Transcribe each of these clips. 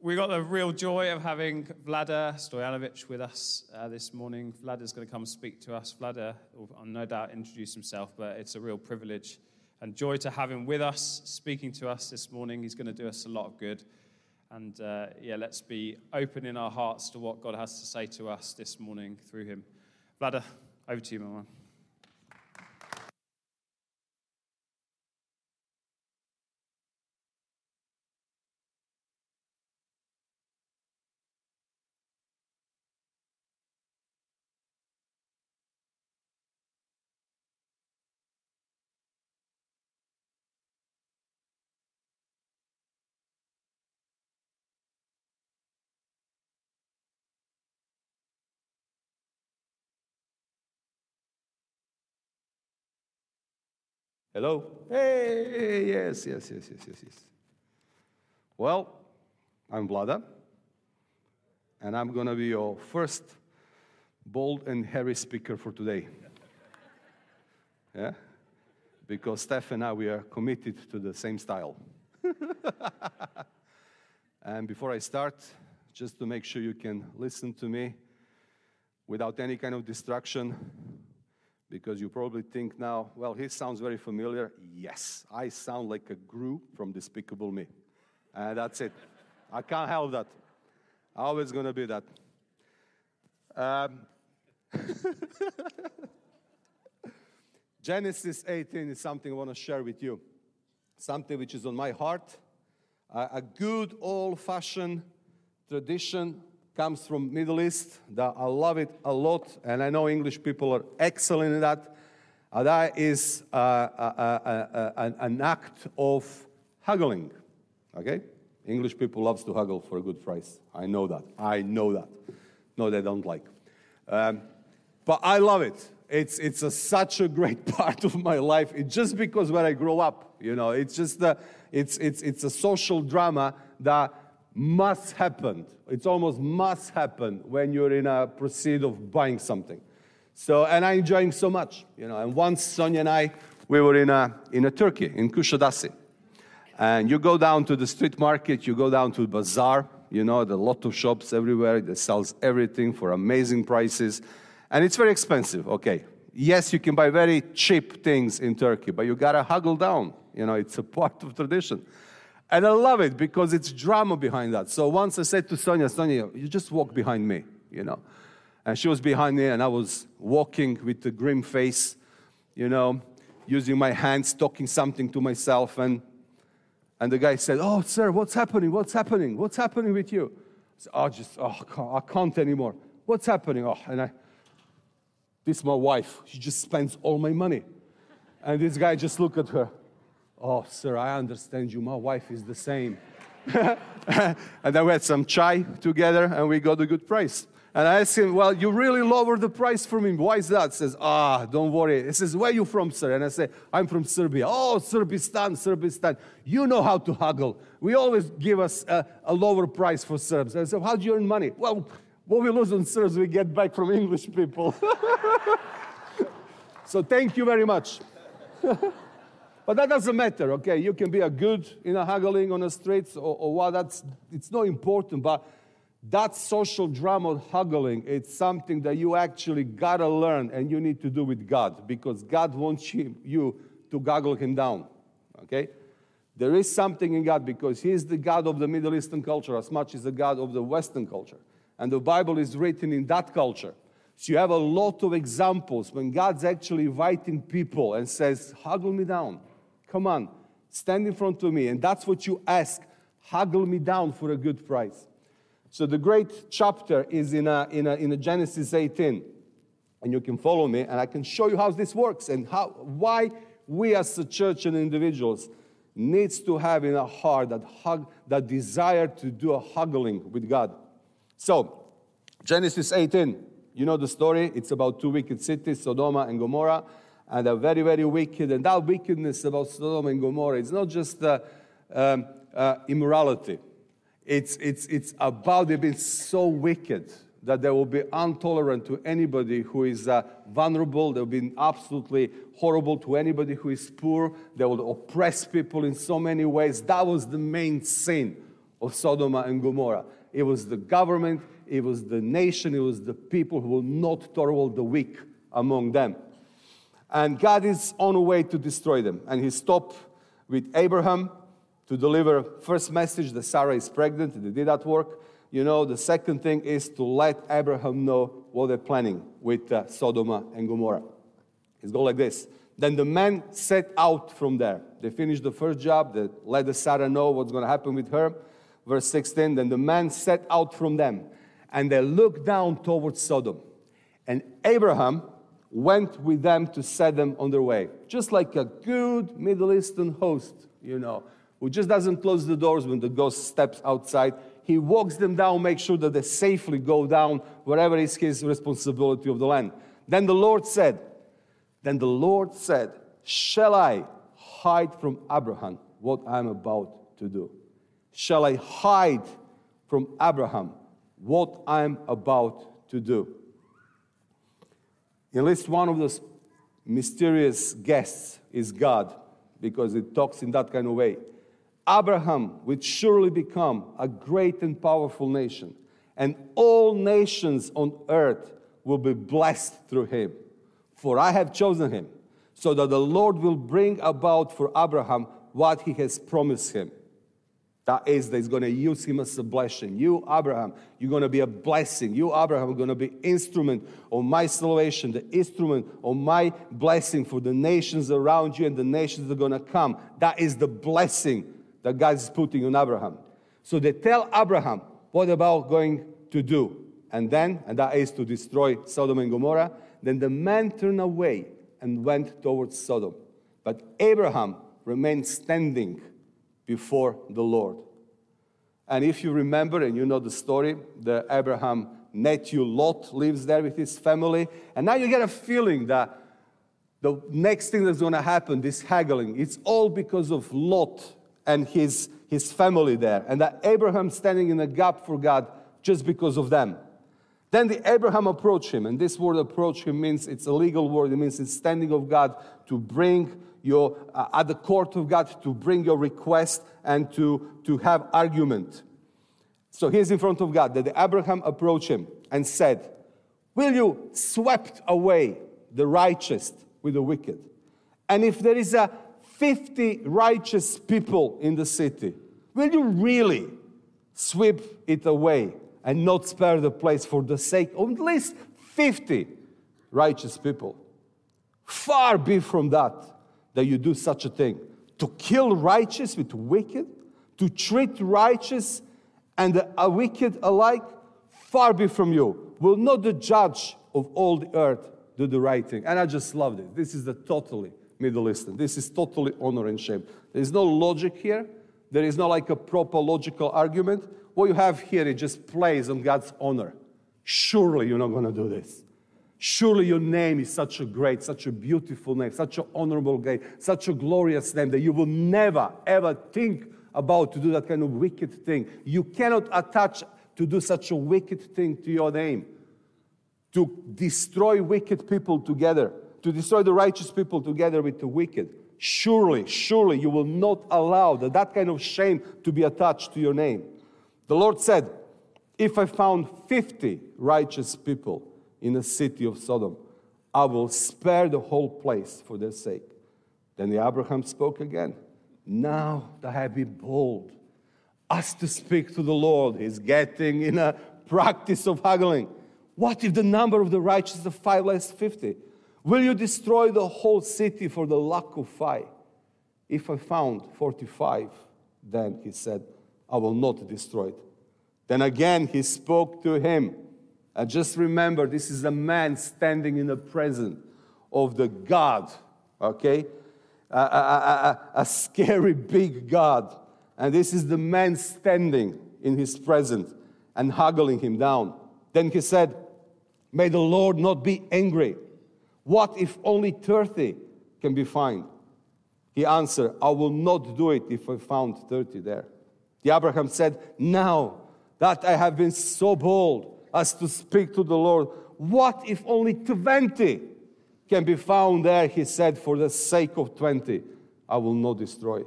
we got the real joy of having Vlada Stojanovic with us uh, this morning. Vlada's going to come speak to us. Vlada will no doubt introduce himself, but it's a real privilege and joy to have him with us, speaking to us this morning. He's going to do us a lot of good. And uh, yeah, let's be open in our hearts to what God has to say to us this morning through him. Vlada, over to you, my man. Hello? Hey, yes, yes, yes, yes, yes, yes. Well, I'm Vlada, and I'm going to be your first bold and hairy speaker for today. Yeah? Because Steph and I, we are committed to the same style. and before I start, just to make sure you can listen to me without any kind of distraction, because you probably think now, well, he sounds very familiar. Yes, I sound like a Gru from Despicable Me. And that's it. I can't help that. Always going to be that. Um, Genesis 18 is something I want to share with you. Something which is on my heart. Uh, a good old fashioned tradition comes from Middle East. That I love it a lot, and I know English people are excellent in that. Uh, that is uh, uh, uh an act of haggling. Okay, English people loves to haggle for a good price. I know that. I know that. No, they don't like. Um, but I love it. It's it's a, such a great part of my life. It's just because where I grow up, you know. It's just the, it's it's it's a social drama that must happen. It's almost must happen when you're in a proceed of buying something. So, and I'm enjoying so much, you know. And once Sonia and I, we were in a, in a Turkey, in Kushadasi. And you go down to the street market, you go down to the bazaar, you know, the lot of shops everywhere that sells everything for amazing prices. And it's very expensive, okay. Yes, you can buy very cheap things in Turkey, but you gotta haggle down. You know, it's a part of tradition. And I love it because it's drama behind that. So once I said to Sonia, Sonia, you just walk behind me, you know. And she was behind me, and I was walking with a grim face, you know, using my hands, talking something to myself. And, and the guy said, Oh, sir, what's happening? What's happening? What's happening with you? I said, Oh, just, oh, I can't anymore. What's happening? Oh, and I, this is my wife. She just spends all my money. And this guy just looked at her. Oh, sir, I understand you. My wife is the same. and then we had some chai together and we got a good price. And I asked him, Well, you really lowered the price for me. Why is that? He says, Ah, don't worry. He says, Where are you from, sir? And I say, I'm from Serbia. Oh, Serbistan, Serbistan. You know how to haggle. We always give us a, a lower price for Serbs. I said, How do you earn money? Well, what we lose on Serbs, we get back from English people. so thank you very much. But that doesn't matter, okay? You can be a good in a haggling on the streets or, or what, that's, it's not important. But that social drama of haggling, it's something that you actually gotta learn and you need to do with God because God wants you, you to goggle him down, okay? There is something in God because He is the God of the Middle Eastern culture as much as the God of the Western culture. And the Bible is written in that culture. So you have a lot of examples when God's actually inviting people and says, Huggle me down. Come on, stand in front of me. And that's what you ask. Haggle me down for a good price. So the great chapter is in, a, in, a, in a Genesis 18. And you can follow me, and I can show you how this works and how, why we as a church and individuals needs to have in our heart that, hug, that desire to do a huggling with God. So, Genesis 18, you know the story. It's about two wicked cities, Sodom and Gomorrah and are very, very wicked. And that wickedness about Sodom and Gomorrah, it's not just uh, um, uh, immorality. It's, it's, it's about them being so wicked that they will be intolerant to anybody who is uh, vulnerable. They'll be absolutely horrible to anybody who is poor. They will oppress people in so many ways. That was the main sin of Sodom and Gomorrah. It was the government, it was the nation, it was the people who will not tolerate the weak among them. And God is on a way to destroy them. And he stopped with Abraham to deliver first message that Sarah is pregnant. and They did that work. You know, the second thing is to let Abraham know what they're planning with uh, Sodom and Gomorrah. It's go like this. Then the men set out from there. They finished the first job. They let the Sarah know what's going to happen with her. Verse 16. Then the men set out from them, and they looked down towards Sodom. And Abraham went with them to set them on their way, just like a good Middle Eastern host, you know, who just doesn't close the doors when the ghost steps outside. He walks them down, makes sure that they safely go down wherever is his responsibility of the land. Then the Lord said, Then the Lord said, Shall I hide from Abraham what I'm about to do? Shall I hide from Abraham what I'm about to do? At least one of those mysterious guests is God because it talks in that kind of way. Abraham would surely become a great and powerful nation, and all nations on earth will be blessed through him. For I have chosen him, so that the Lord will bring about for Abraham what he has promised him. That is, that he's going to use him as a blessing. You, Abraham, you're going to be a blessing. You, Abraham, are going to be instrument of my salvation, the instrument of my blessing for the nations around you and the nations that are going to come. That is the blessing that God is putting on Abraham. So they tell Abraham what about going to do. And then, and that is to destroy Sodom and Gomorrah. Then the man turned away and went towards Sodom. But Abraham remained standing before the Lord. And if you remember and you know the story, the Abraham nephew Lot lives there with his family. And now you get a feeling that the next thing that's going to happen, this haggling, it's all because of Lot and his, his family there. And that Abraham standing in the gap for God just because of them. Then the Abraham approached him, and this word approach him means it's a legal word. It means it's standing of God to bring your, uh, at the court of God to bring your request and to, to have argument. So he's in front of God that Abraham approached him and said, Will you swept away the righteous with the wicked? And if there is a 50 righteous people in the city, will you really sweep it away and not spare the place for the sake of at least 50 righteous people? Far be from that that you do such a thing. To kill righteous with wicked, to treat righteous and a wicked alike, far be from you. Will not the judge of all the earth do the right thing? And I just loved it. This is the totally Middle Eastern. This is totally honor and shame. There is no logic here. There is not like a proper logical argument. What you have here, it just plays on God's honor. Surely you're not going to do this. Surely your name is such a great, such a beautiful name, such an honorable name, such a glorious name that you will never, ever think about to do that kind of wicked thing. You cannot attach to do such a wicked thing to your name. To destroy wicked people together, to destroy the righteous people together with the wicked. Surely, surely you will not allow that, that kind of shame to be attached to your name. The Lord said, If I found 50 righteous people, in the city of Sodom. I will spare the whole place for their sake. Then the Abraham spoke again. Now that I been bold, us to speak to the Lord. He's getting in a practice of haggling. What if the number of the righteous is five less 50? Will you destroy the whole city for the lack of five? If I found 45, then he said, I will not destroy it. Then again he spoke to him. Just remember, this is a man standing in the presence of the God, okay? A, scary big God. And this is the man standing in his presence and haggling him down. Then he said, May the Lord not be angry. What if only 30 can be found? He answered, I will not do it if I found 30 there. The Abraham said, Now that I have been so bold, as to speak to the Lord. What if only 20 can be found there? He said, For the sake of 20, I will not destroy.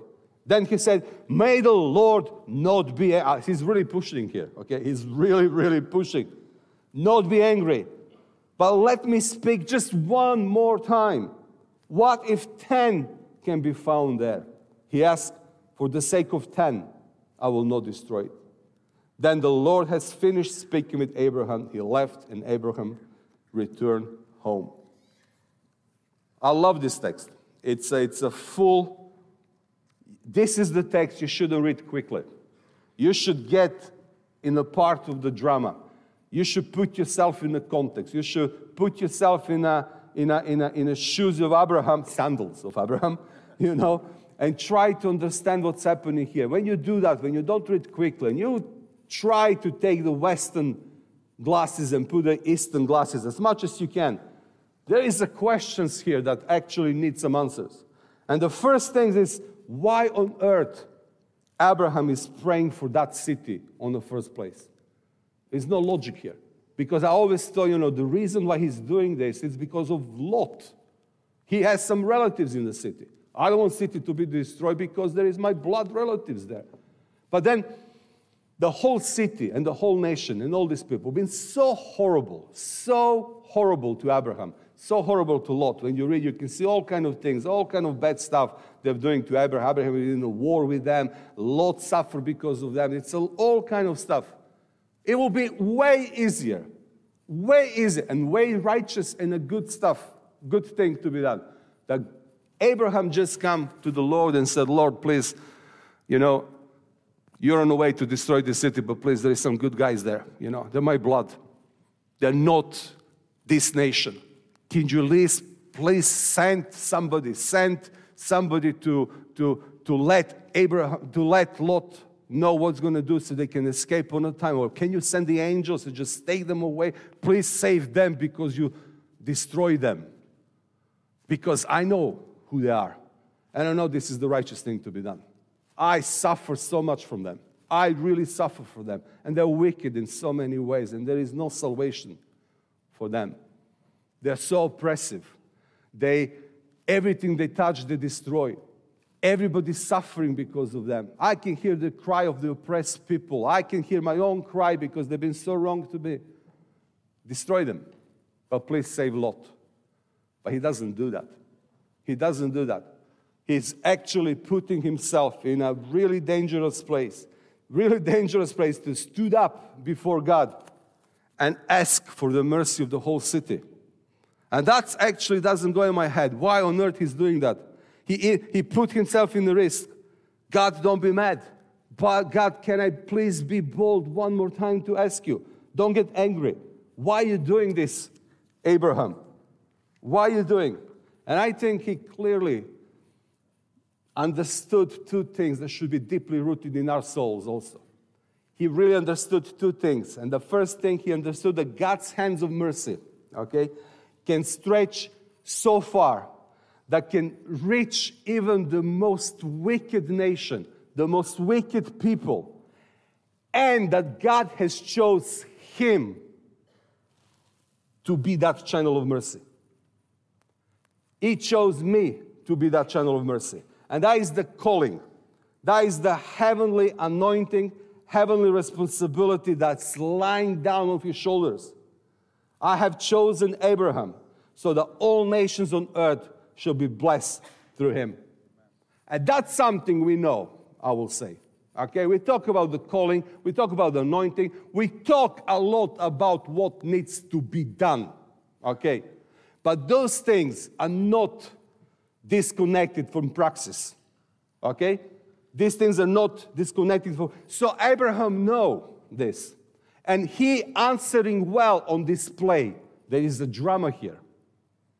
Then he said, May the Lord not be, uh, he's really pushing here, okay? He's really, really pushing. Not be angry. But let me speak just one more time. What if 10 can be found there? He asked, For the sake of 10, I will not destroy it. Then the Lord has finished speaking with Abraham. He left, and Abraham returned home. I love this text. It's a, it's a full, this is the text you shouldn't read quickly. You should get in a part of the drama. You should put yourself in the context. You should put yourself in a, in a, in a, in a shoes of Abraham, sandals of Abraham, you know, and try to understand what's happening here. When you do that, when you don't read quickly, and you try to take the Western glasses and put the Eastern glasses as much as you can. There is a questions here that actually need some answers. And the first thing is why on earth Abraham is praying for that city on the first place? There's no logic here. Because I always tell you know the reason why he's doing this is because of Lot. He has some relatives in the city. I don't want city to be destroyed because there is my blood relatives there. But then the whole city and the whole nation and all these people have been so horrible, so horrible to Abraham, so horrible to Lot. When you read, you can see all kind of things, all kind of bad stuff they're doing to Abraham. Abraham is in a war with them. Lot suffered because of them. It's all kind of stuff. It will be way easier, way easier, and way righteous and a good stuff, good thing to be done. That Abraham just come to the Lord and said, Lord, please, you know, you're on the way to destroy the city, but please, there is some good guys there. You know, they're my blood. They're not this nation. Can you please, please send somebody, send somebody to, to, to let Abraham, to let Lot know what's going to do so they can escape on a time? Or can you send the angels to just take them away? Please save them because you destroy them. Because I know who they are. And I know this is the righteous thing to be done. I suffer so much from them. I really suffer for them. And they're wicked in so many ways, and there is no salvation for them. They're so oppressive. They, everything they touch, they destroy. Everybody's suffering because of them. I can hear the cry of the oppressed people. I can hear my own cry because they've been so wrong to me. Destroy them. But please save Lot. But he doesn't do that. He doesn't do that he's actually putting himself in a really dangerous place, really dangerous place to stood up before God and ask for the mercy of the whole city. And that actually doesn't go in my head. Why on earth he's doing that? He, he put himself in the risk. God, don't be mad. But God, can I please be bold one more time to ask you? Don't get angry. Why are you doing this, Abraham? Why are you doing? And I think he clearly understood two things that should be deeply rooted in our souls also. He really understood two things. And the first thing he understood that God's hands of mercy, okay, can stretch so far that can reach even the most wicked nation, the most wicked people, and that God has chose him to be that channel of mercy. He chose me to be that channel of mercy. And that is the calling. That is the heavenly anointing, heavenly responsibility that's lying down on your shoulders. I have chosen Abraham so that all nations on earth shall be blessed through him. And that's something we know, I will say. Okay, we talk about the calling, we talk about the anointing, we talk a lot about what needs to be done. Okay, but those things are not disconnected from praxis. Okay? These things are not disconnected from. So Abraham know this. And he answering well on display. There is a drama here.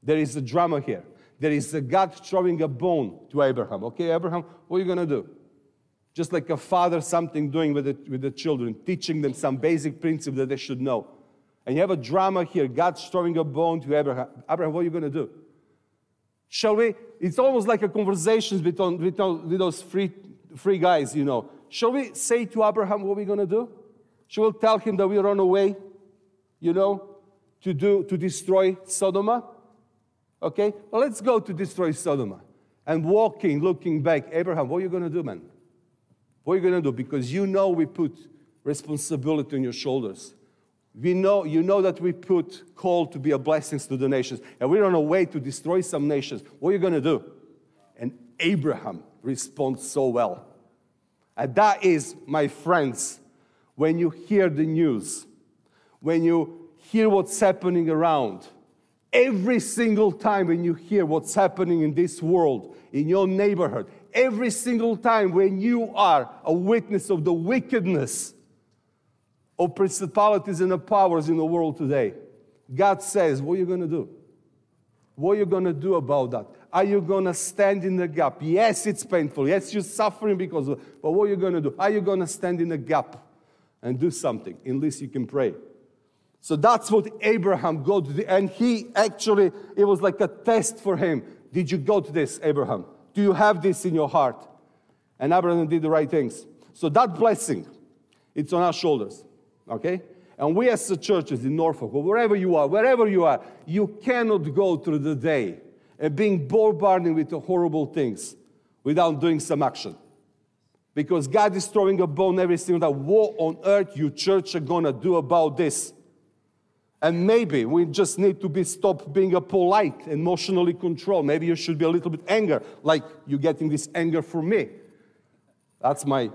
There is a drama here. There is a God throwing a bone to Abraham. Okay, Abraham, what are you going to do? Just like a father, something doing with the, with the children, teaching them some basic principle that they should know. And you have a drama here. God's throwing a bone to Abraham. Abraham, what are you going to do? Shall we? It's almost like a conversation between, with those three, three guys, you know. Shall we say to Abraham what we're going to do? Shall we tell him that we run away, you know, to, do, to destroy Sodom? Okay? Well, let's go to destroy Sodom. and walking, looking back. Abraham, what are you going to do, man? What are you going to do? Because you know we put responsibility on your shoulders. We know, you know that we put call to be a blessing to the nations, and we're on a way to destroy some nations. What are you going to do? And Abraham responds so well. And that is, my friends, when you hear the news, when you hear what's happening around, every single time when you hear what's happening in this world, in your neighborhood, every single time when you are a witness of the wickedness of principalities and the powers in the world today, God says, What are you going to do? What are you going to do about that? Are you going to stand in the gap? Yes, it's painful. Yes, you're suffering because of it. But what are you going to do? Are you going to stand in the gap and do something? At least you can pray. So that's what Abraham got. And he actually, it was like a test for him. Did you go to this, Abraham? Do you have this in your heart? And Abraham did the right things. So that blessing, it's on our shoulders. Okay? And we as the churches in Norfolk, or wherever you are, wherever you are, you cannot go through the day being bombarded with horrible things without doing some action. Because God is throwing a bone every single day. What on earth you church are gonna do about this? And maybe we just need to be stop being a polite, emotionally controlled. Maybe you should be a little bit anger, like you're getting this anger from me. That's my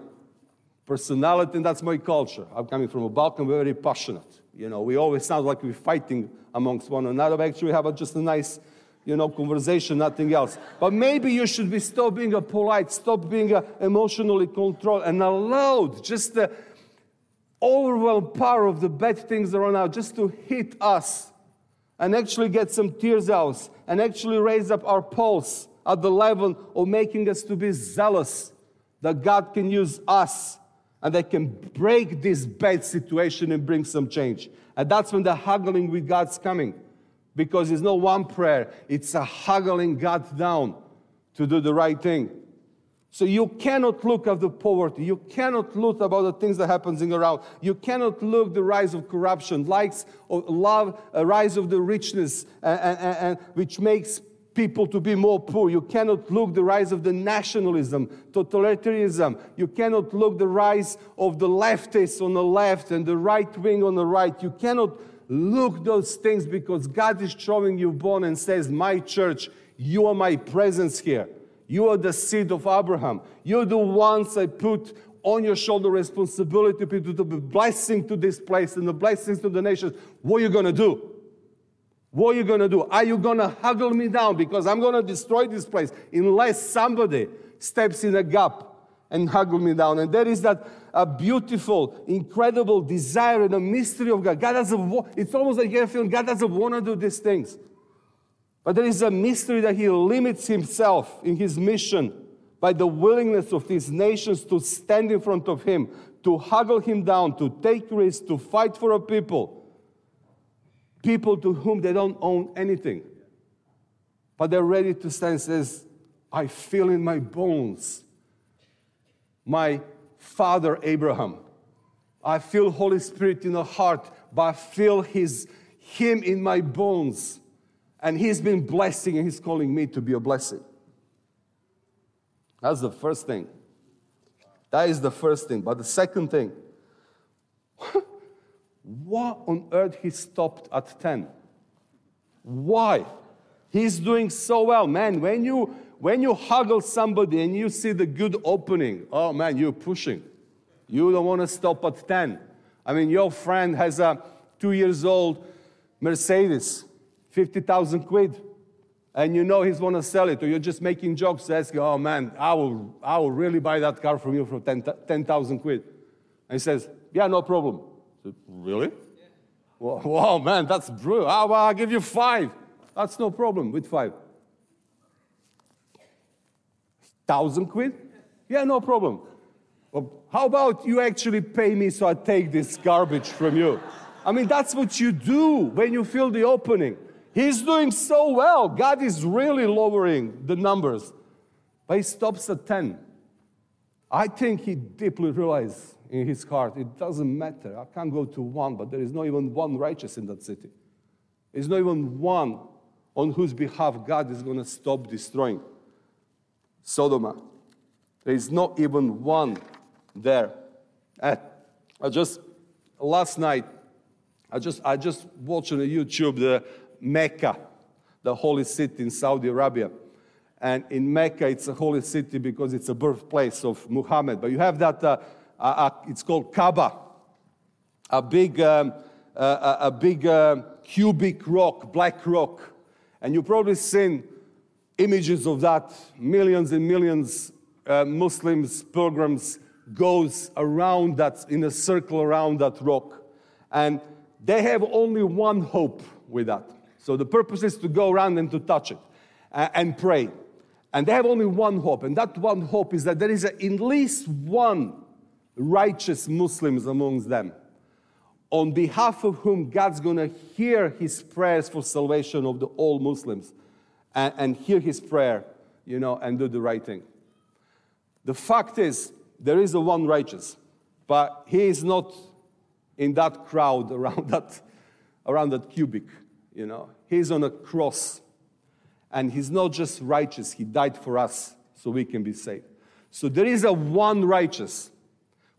personality and that's my culture. I'm coming from a Balkan, we're very passionate. You know, we always sound like we're fighting amongst one another. Actually, we have a, just a nice, you know, conversation, nothing else. But maybe you should be stop being a polite, stop being a emotionally controlled, and allowed just the overwhelming power of the bad things around us just to hit us and actually get some tears out and actually raise up our pulse at the level of making us to be zealous that God can use us and they can break this bad situation and bring some change. And that's when the haggling with God's coming. Because it's not one prayer, it's a haggling God down to do the right thing. So you cannot look at the poverty. You cannot look about the things that happening around. You cannot look the rise of corruption, likes of love, a rise of the richness, and, and, and, which makes people to be more poor. You cannot look the rise of the nationalism, totalitarianism. You cannot look the rise of the leftists on the left and the right wing on the right. You cannot look those things because God is showing you born and says, My church, you are my presence here. You are the seed of Abraham. You're the ones I put on your shoulder responsibility to be blessing to this place and the blessings to the nations. What are you going to do? What are you going to do? Are you going to huggle me down because I'm going to destroy this place unless somebody steps in a gap and huggle me down? And there is that a beautiful, incredible desire and a mystery of God. God doesn't. It's almost like you're feeling God doesn't want to do these things, but there is a mystery that He limits Himself in His mission by the willingness of these nations to stand in front of Him, to huggle Him down, to take risks, to fight for a people people to whom they don't own anything. But they're ready to stand says, I feel in my bones my father Abraham. I feel Holy Spirit in the heart, but I feel his him in my bones. And he's been blessing and he's calling me to be a blessing. That's the first thing. That is the first thing. But the second thing, What on earth he stopped at 10? Why? He's doing so well. Man, when you when you huggle somebody and you see the good opening, oh man, you're pushing. You don't want to stop at 10. I mean, your friend has a two years old Mercedes, 50,000 quid, and you know he's want to sell it, or you're just making jokes asking, oh man, I will, I will really buy that car from you for 10,000 10, quid. And he says, yeah, no problem. Really? Yeah. Wow, man, that's brutal. Ah, well, I'll give you five. That's no problem with five. Thousand quid? Yeah, no problem. Well, how about you actually pay me so I take this garbage from you? I mean, that's what you do when you feel the opening. He's doing so well. God is really lowering the numbers. But he stops at 10. I think he deeply realized in his heart, it doesn't matter. I can't go to one, but there is not even one righteous in that city. There's not even one on whose behalf God is going to stop destroying. Sodom. There is not even one there. And I just last night I just I just watched on YouTube the Mecca, the holy city in Saudi Arabia. And in Mecca, it's a holy city because it's a birthplace of Muhammad. But you have that, uh, uh, uh, it's called Kaaba, a big, um, uh, a big uh, cubic rock, black rock. And you've probably seen images of that. Millions and millions uh, Muslims, pilgrims, goes around that, in a circle around that rock. And they have only one hope with that. So the purpose is to go around and to touch it and pray. And they have only one hope, and that one hope is that there is at least one righteous Muslims amongst them, on behalf of whom God's going to hear his prayers for salvation of the all Muslims, and, and hear his prayer, you know, and do the right thing. The fact is, there is a one righteous, but he is not in that crowd around that, around that cubic, you know. He's on a cross and he's not just righteous, he died for us so we can be saved. So there is a one righteous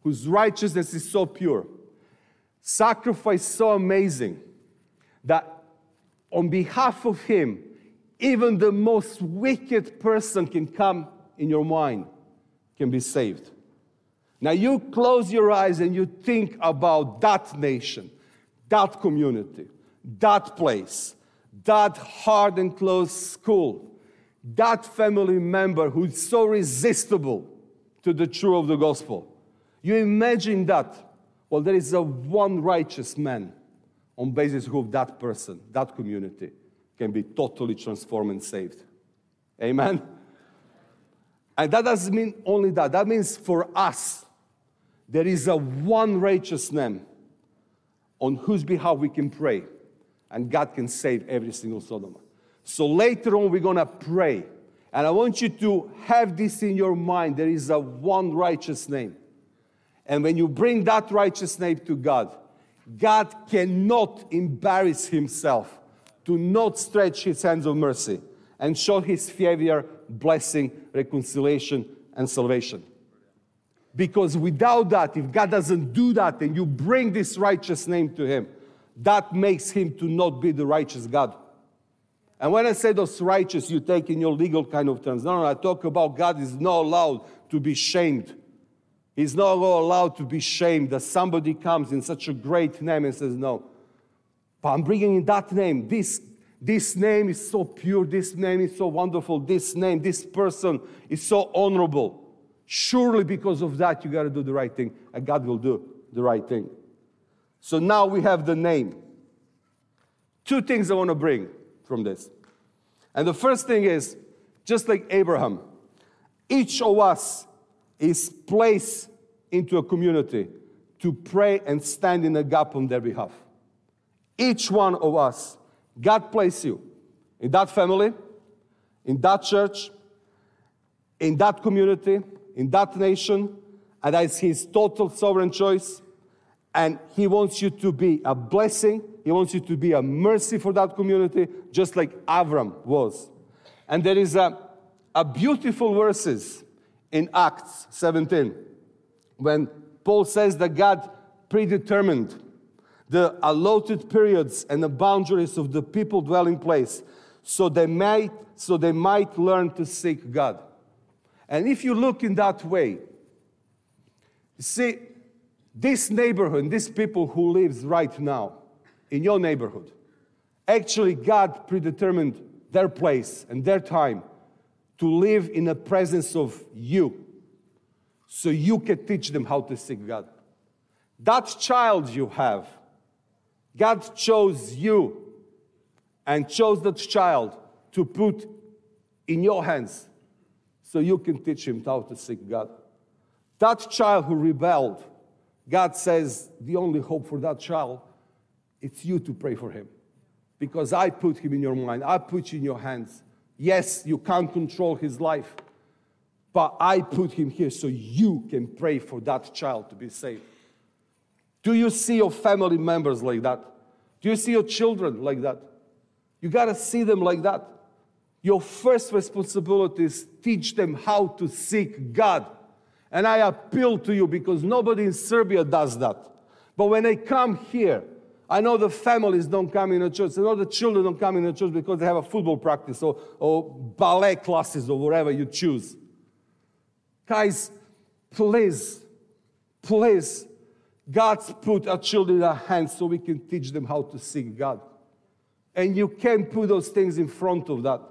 whose righteousness is so pure, sacrifice so amazing that on behalf of him, even the most wicked person can come in your mind, can be saved. Now you close your eyes and you think about that nation, that community, that place, that hard and closed school, that family member who's so resistible to the truth of the gospel. You imagine that. Well, there is a one righteous man on basis of that person, that community can be totally transformed and saved. Amen. And that doesn't mean only that. That means for us, there is a one righteous name on whose behalf we can pray and God can save every single Sodom. So later on, we're gonna pray. And I want you to have this in your mind. There is a one righteous name. And when you bring that righteous name to God, God cannot embarrass himself to not stretch his hands of mercy and show his favor, blessing, reconciliation, and salvation. Because without that, if God doesn't do that and you bring this righteous name to him, that makes him to not be the righteous God. And when I say those righteous, you take in your legal kind of terms. No, no, I talk about God is not allowed to be shamed. He's not allowed to be shamed that somebody comes in such a great name and says, No. But I'm bringing in that name. This, this name is so pure. This name is so wonderful. This name, this person is so honorable. Surely, because of that, you got to do the right thing, and God will do the right thing. So now we have the name. Two things I want to bring from this. And the first thing is just like Abraham, each of us is placed into a community to pray and stand in a gap on their behalf. Each one of us, God placed you in that family, in that church, in that community, in that nation, and is His total sovereign choice and He wants you to be a blessing. He wants you to be a mercy for that community, just like Avram was. And there is a, a beautiful verses in Acts 17 when Paul says that God predetermined the allotted periods and the boundaries of the people dwelling place so they might so they might learn to seek God. And if you look in that way, see this neighborhood, these people who lives right now in your neighborhood, actually God predetermined their place and their time to live in the presence of you so you can teach them how to seek God. That child you have, God chose you and chose that child to put in your hands so you can teach him how to seek God. That child who rebelled, God says the only hope for that child, it's you to pray for him. Because I put him in your mind, I put you in your hands. Yes, you can't control his life, but I put him here so you can pray for that child to be saved. Do you see your family members like that? Do you see your children like that? You got to see them like that. your first responsibility is teach them how to seek God. And I appeal to you because nobody in Serbia does that. But when they come here, I know the families don't come in the church. I know the children don't come in the church because they have a football practice or, or ballet classes or whatever you choose. Guys, please, please, God's put our children in our hands so we can teach them how to seek God. And you can't put those things in front of that.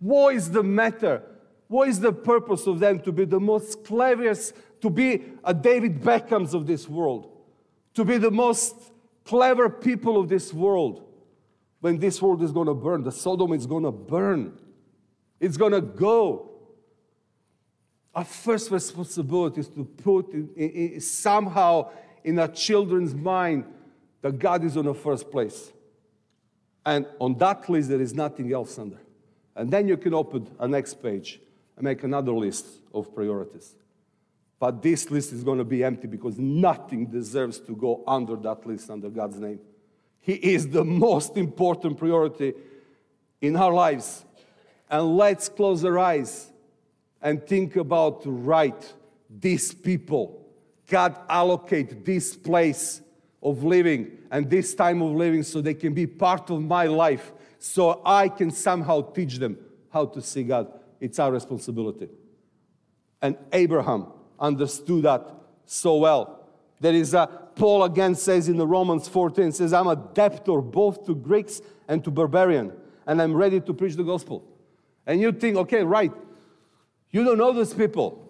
What is the matter? What is the purpose of them to be the most cleverest, to be a David Beckhams of this world, to be the most clever people of this world? When this world is going to burn, the Sodom is going to burn. It's going to go. Our first responsibility is to put in, in, in, somehow in our children's mind that God is on the first place. And on that list, there is nothing else under. And then you can open a next page make another list of priorities. But this list is going to be empty because nothing deserves to go under that list under God's name. He is the most important priority in our lives. And let's close our eyes and think about right these people. God allocate this place of living and this time of living so they can be part of my life so I can somehow teach them how to see God. It's our responsibility. And Abraham understood that so well. There is a Paul again says in the Romans 14 says I'm a debtor both to Greeks and to barbarian and I'm ready to preach the gospel. And you think okay right you don't know those people.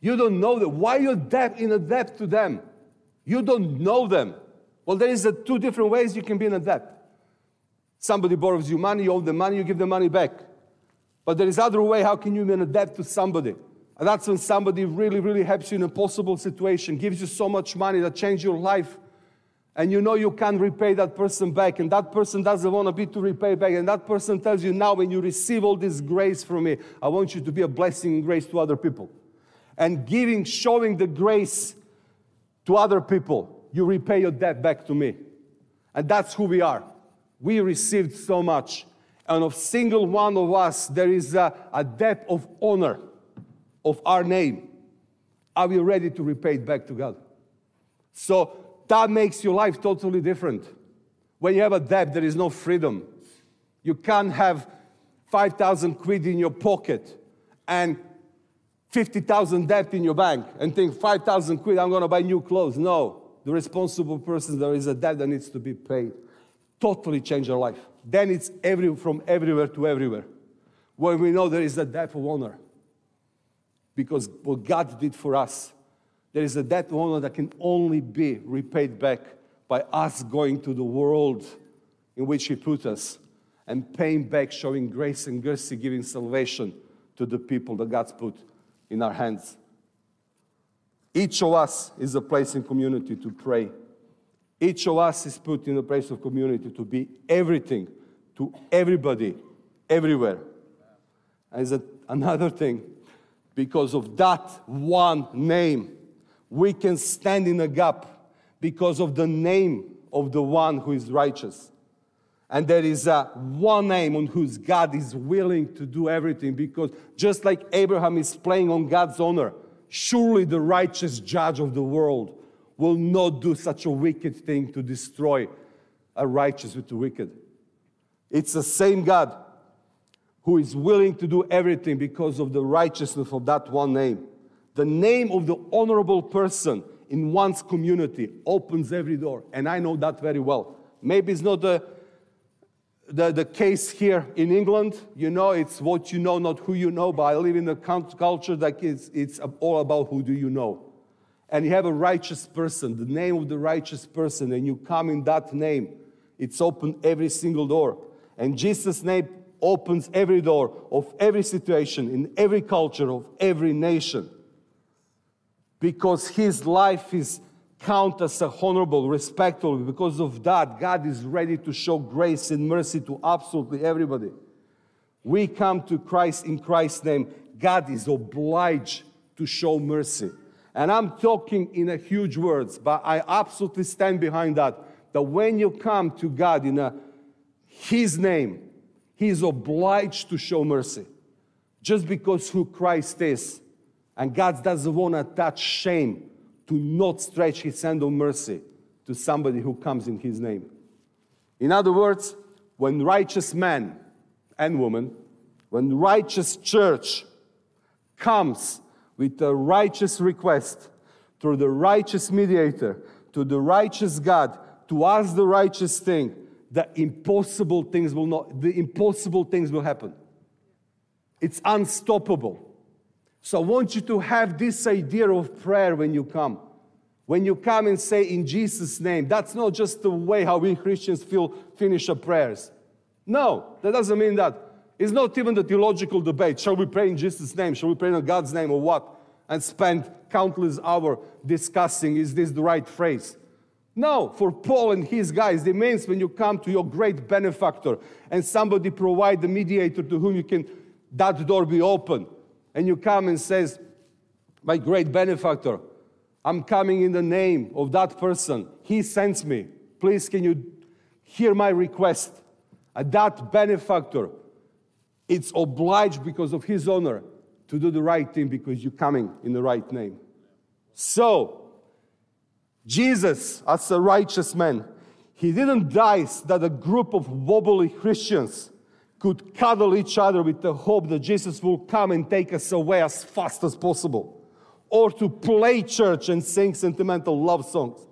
You don't know them. Why you're debt in a debt to them? You don't know them. Well, there is a two different ways you can be in a debt. Somebody borrows you money, you owe them money, you give the money back. But there is other way, how can you be in a debt to somebody? And that's when somebody really, really helps you in a possible situation, gives you so much money that changes your life, and you know you can't repay that person back, and that person doesn't want to be to repay back, and that person tells you now when you receive all this grace from me, I want you to be a blessing and grace to other people. And giving, showing the grace to other people, you repay your debt back to me. And that's who we are. We received so much. And of single one of us, there is a, a debt of honor of our name. Are we ready to repay it back to God? So that makes your life totally different. When you have a debt, there is no freedom. You can't have 5,000 quid in your pocket and 50,000 debt in your bank and think 5,000 quid, I'm going to buy new clothes. No. The responsible person, there is a debt that needs to be paid. Totally change your life. Then it's every, from everywhere to everywhere. When we know there is a debt of honor. Because what God did for us there is a debt of honor that can only be repaid back by us going to the world in which He put us and paying back, showing grace and mercy, giving salvation to the people that God's put in our hands. Each of us is a place in community to pray. Each of us is put in a place of community to be everything to everybody, everywhere. And there's another thing, because of that one name, we can stand in a gap because of the name of the one who is righteous. And there is a one name on whose God is willing to do everything because just like Abraham is playing on God's honor, surely the righteous judge of the world will not do such a wicked thing to destroy a righteous with the wicked. It's the same God who is willing to do everything because of the righteousness of that one name. The name of the honorable person in one's community opens every door. And I know that very well. Maybe it's not the, the, the case here in England. You know, it's what you know, not who you know. But I live in a culture that it's all about who do you know. And you have a righteous person, the name of the righteous person, and you come in that name. It's open every single door. And Jesus' name opens every door of every situation, in every culture, of every nation because his life is counted as a honorable, respectable. Because of that, God is ready to show grace and mercy to absolutely everybody. We come to Christ in Christ's name. God is obliged to show mercy. And I'm talking in a huge words, but I absolutely stand behind that. That when you come to God in a, His name, He is obliged to show mercy just because who Christ is. And God doesn't want to attach shame to not stretch his hand of mercy to somebody who comes in his name. In other words, when righteous man and woman, when righteous church comes with a righteous request through the righteous mediator to the righteous God to ask the righteous thing, the impossible things will not, the impossible things will happen. It's unstoppable. So I want you to have this idea of prayer when you come. When you come and say in Jesus' name, that's not just the way how we Christians feel finish our prayers. No, that doesn't mean that. It's not even the theological debate. Shall we pray in Jesus' name? Shall we pray in God's name or what? And spend countless hours discussing is this the right phrase? No, for Paul and his guys, it means when you come to your great benefactor and somebody provide the mediator to whom you can that door be open, and you come and says, "My great benefactor, I'm coming in the name of that person. He sends me. Please, can you hear my request?" And that benefactor, it's obliged because of his honor to do the right thing because you're coming in the right name. So, Jesus, as a righteous man, he didn't die that a group of wobbly Christians could cuddle each other with the hope that Jesus will come and take us away as fast as possible, or to play church and sing sentimental love songs.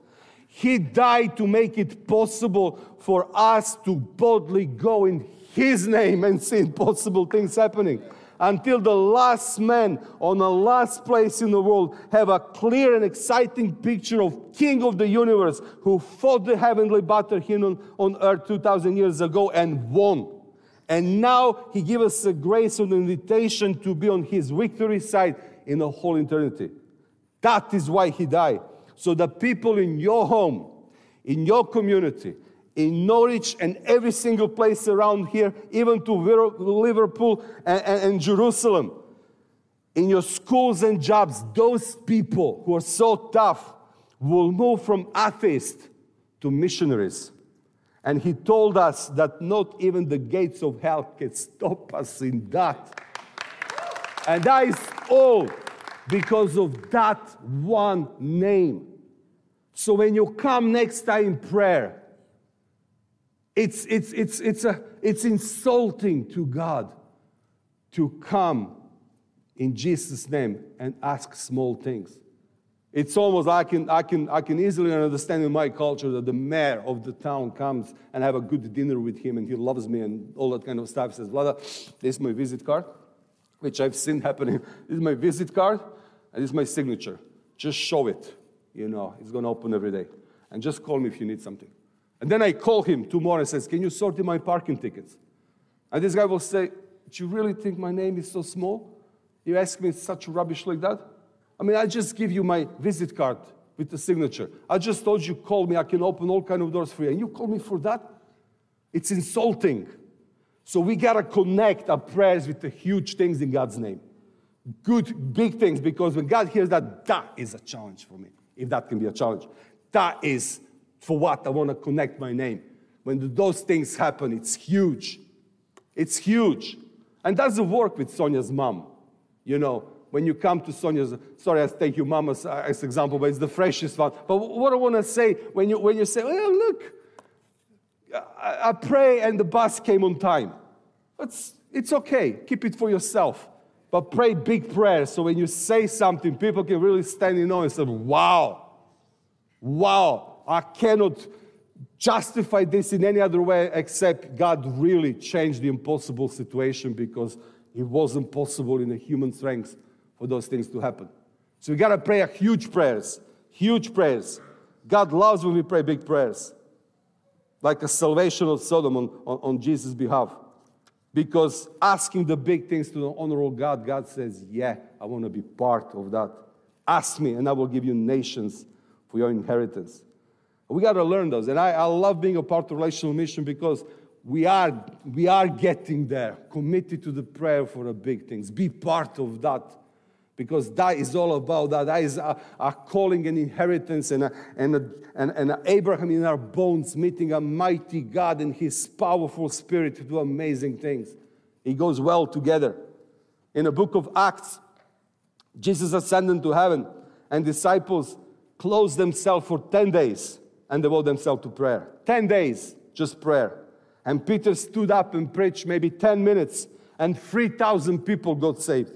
He died to make it possible for us to boldly go in His name and see impossible things happening. Until the last man on the last place in the world have a clear and exciting picture of king of the universe who fought the heavenly battle here on, on earth 2000 years ago and won. And now he gives us a grace and invitation to be on his victory side in the whole eternity. That is why he died. So the people in your home in your community in Norwich and every single place around here, even to Liverpool and, and, and, Jerusalem. In your schools and jobs, those people who are so tough will move from atheists to missionaries. And he told us that not even the gates of hell can stop us in that. And that is all because of that one name. So when you come next time in prayer, it's, it's, it's, it's, a, it's insulting to God to come in Jesus' name and ask small things. It's almost I can, I can, I can easily understand in my culture that the mayor of the town comes and have a good dinner with him and he loves me and all that kind of stuff. He says, Vlada, this is my visit card, which I've seen happening. This is my visit card and this is my signature. Just show it. You know, it's going to open every day. And just call me if you need something. And then I call him tomorrow and says, Can you sort in my parking tickets? And this guy will say, Do you really think my name is so small? You ask me such rubbish like that? I mean, I just give you my visit card with the signature. I just told you, call me, I can open all kind of doors for you. And you call me for that? It's insulting. So we gotta connect our prayers with the huge things in God's name. Good, big things, because when God hears that, that is a challenge for me, if that can be a challenge. That is for what I want to connect my name. When those things happen, it's huge. It's huge. And doesn't work with Sonia's mom. You know, when you come to Sonia's, sorry, I take your mom as, as example, but it's the freshest one. But what I want to say when you, when you say, well, look, I, I pray and the bus came on time. It's, it's okay. Keep it for yourself. But pray big prayers so when you say something, people can really stand in awe and say, wow, wow, I cannot justify this in any other way except God really changed the impossible situation because it wasn't possible in the human strength for those things to happen. So we got to pray huge prayers, huge prayers. God loves when we pray big prayers, like a salvation of Sodom on, on, on Jesus' behalf. Because asking the big things to the honorable God, God says, Yeah, I want to be part of that. Ask me, and I will give you nations for your inheritance. We got to learn those. And I, I love being a part of relational mission because we are, we are getting there, committed to the prayer for the big things. Be part of that because that is all about that. That is a, a calling and inheritance and, a, and, a, and, and Abraham in our bones meeting a mighty God and his powerful spirit to do amazing things. It goes well together. In the book of Acts, Jesus ascended to heaven and disciples closed themselves for 10 days and devote themselves to prayer. 10 days, just prayer. And Peter stood up and preached maybe 10 minutes, and 3,000 people got saved.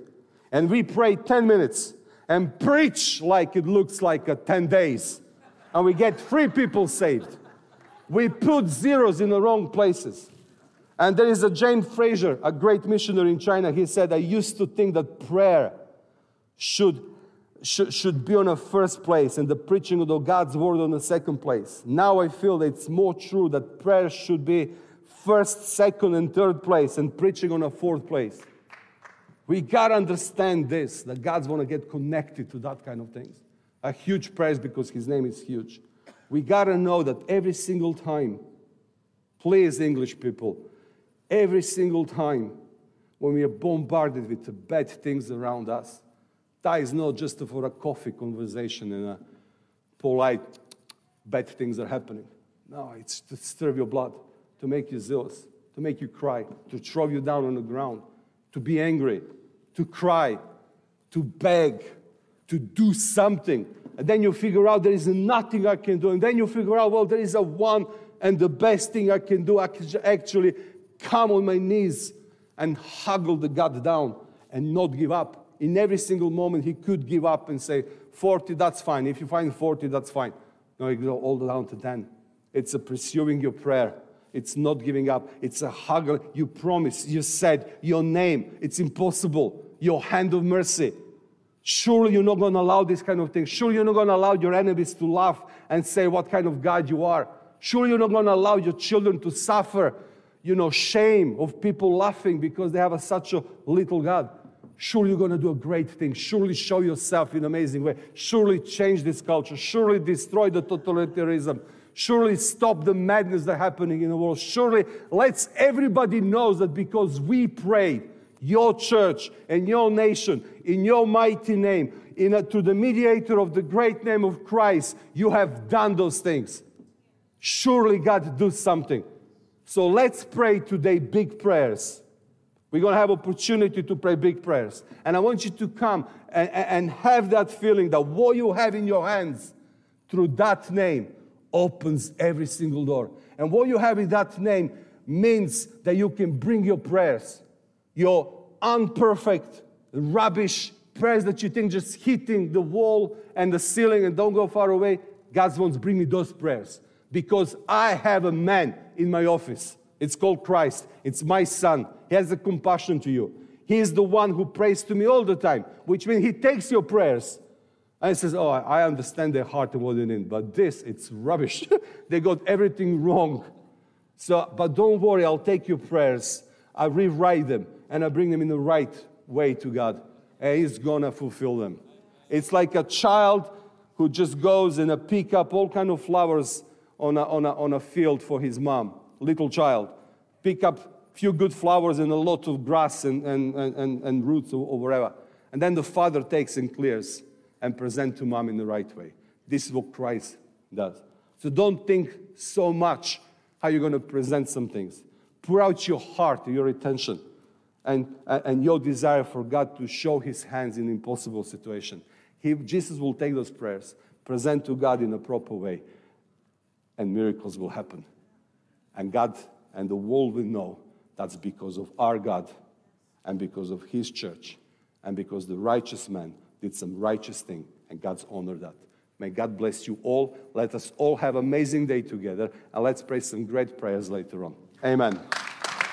And we prayed 10 minutes and preach like it looks like a 10 days. And we get three people saved. We put zeros in the wrong places. And there is a James Fraser, a great missionary in China. He said, I used to think that prayer should, should, should be on a first place and the preaching of the God's word on the second place. Now I feel that it's more true that prayer should be first, second, and third place and preaching on a fourth place. We got to understand this that God's want to get connected to that kind of things. A huge praise because His name is huge. We got to know that every single time, please, English people, every single time when we are bombarded with the bad things around us, that is not just for a coffee conversation and a polite bad things are happening. No, it's to stir your blood, to make you zealous, to make you cry, to throw you down on the ground, to be angry, to cry, to beg, to do something. And then you figure out there is nothing I can do. And then you figure out, well, there is a one and the best thing I can do. I can actually come on my knees and huggle the God down and not give up. In every single moment, he could give up and say, 40, that's fine. If you find 40, that's fine. No, you go all the way down to 10. It's a pursuing your prayer. It's not giving up. It's a huggle. You promise. You said your name. It's impossible your hand of mercy. Surely you're not going to allow this kind of thing. Surely you're not going to allow your enemies to laugh and say what kind of God you are. Surely you're not going to allow your children to suffer, you know, shame of people laughing because they have a, such a little God. Surely you're going to do a great thing. Surely show yourself in an amazing way. Surely change this culture. Surely destroy the totalitarianism. Surely stop the madness that's happening in the world. Surely let's everybody knows that because we pray your church and your nation in your mighty name, in a, to the mediator of the great name of Christ, you have done those things. Surely God do something. So let's pray today big prayers. We're going to have opportunity to pray big prayers. And I want you to come and, and have that feeling that what you have in your hands through that name opens every single door. And what you have in that name means that you can bring your prayers your unperfect, rubbish prayers that you think just hitting the wall and the ceiling and don't go far away, God wants to bring me those prayers because I have a man in my office. It's called Christ. It's my son. He has a compassion to you. He is the one who prays to me all the time, which means he takes your prayers and he says, Oh, I understand their heart and what they need, but this, it's rubbish. they got everything wrong. So, but don't worry, I'll take your prayers, I rewrite them, and I bring them in the right way to God, and He's gonna fulfill them. It's like a child who just goes and pick up all kind of flowers on a, on a, on a field for his mom, little child. Pick up few good flowers and a lot of grass and, and, and, and roots or, whatever. And then the father takes and clears and present to mom in the right way. This is what Christ does. So don't think so much how you're going to present some things. Pour out your heart, your attention and, and your desire for God to show his hands in impossible situation. He, Jesus will take those prayers, present to God in a proper way, and miracles will happen. And God and the world will know that's because of our God and because of his church and because the righteous man did some righteous thing and God's honored that. May God bless you all. Let us all have amazing day together and let's pray some great prayers later on. Amen.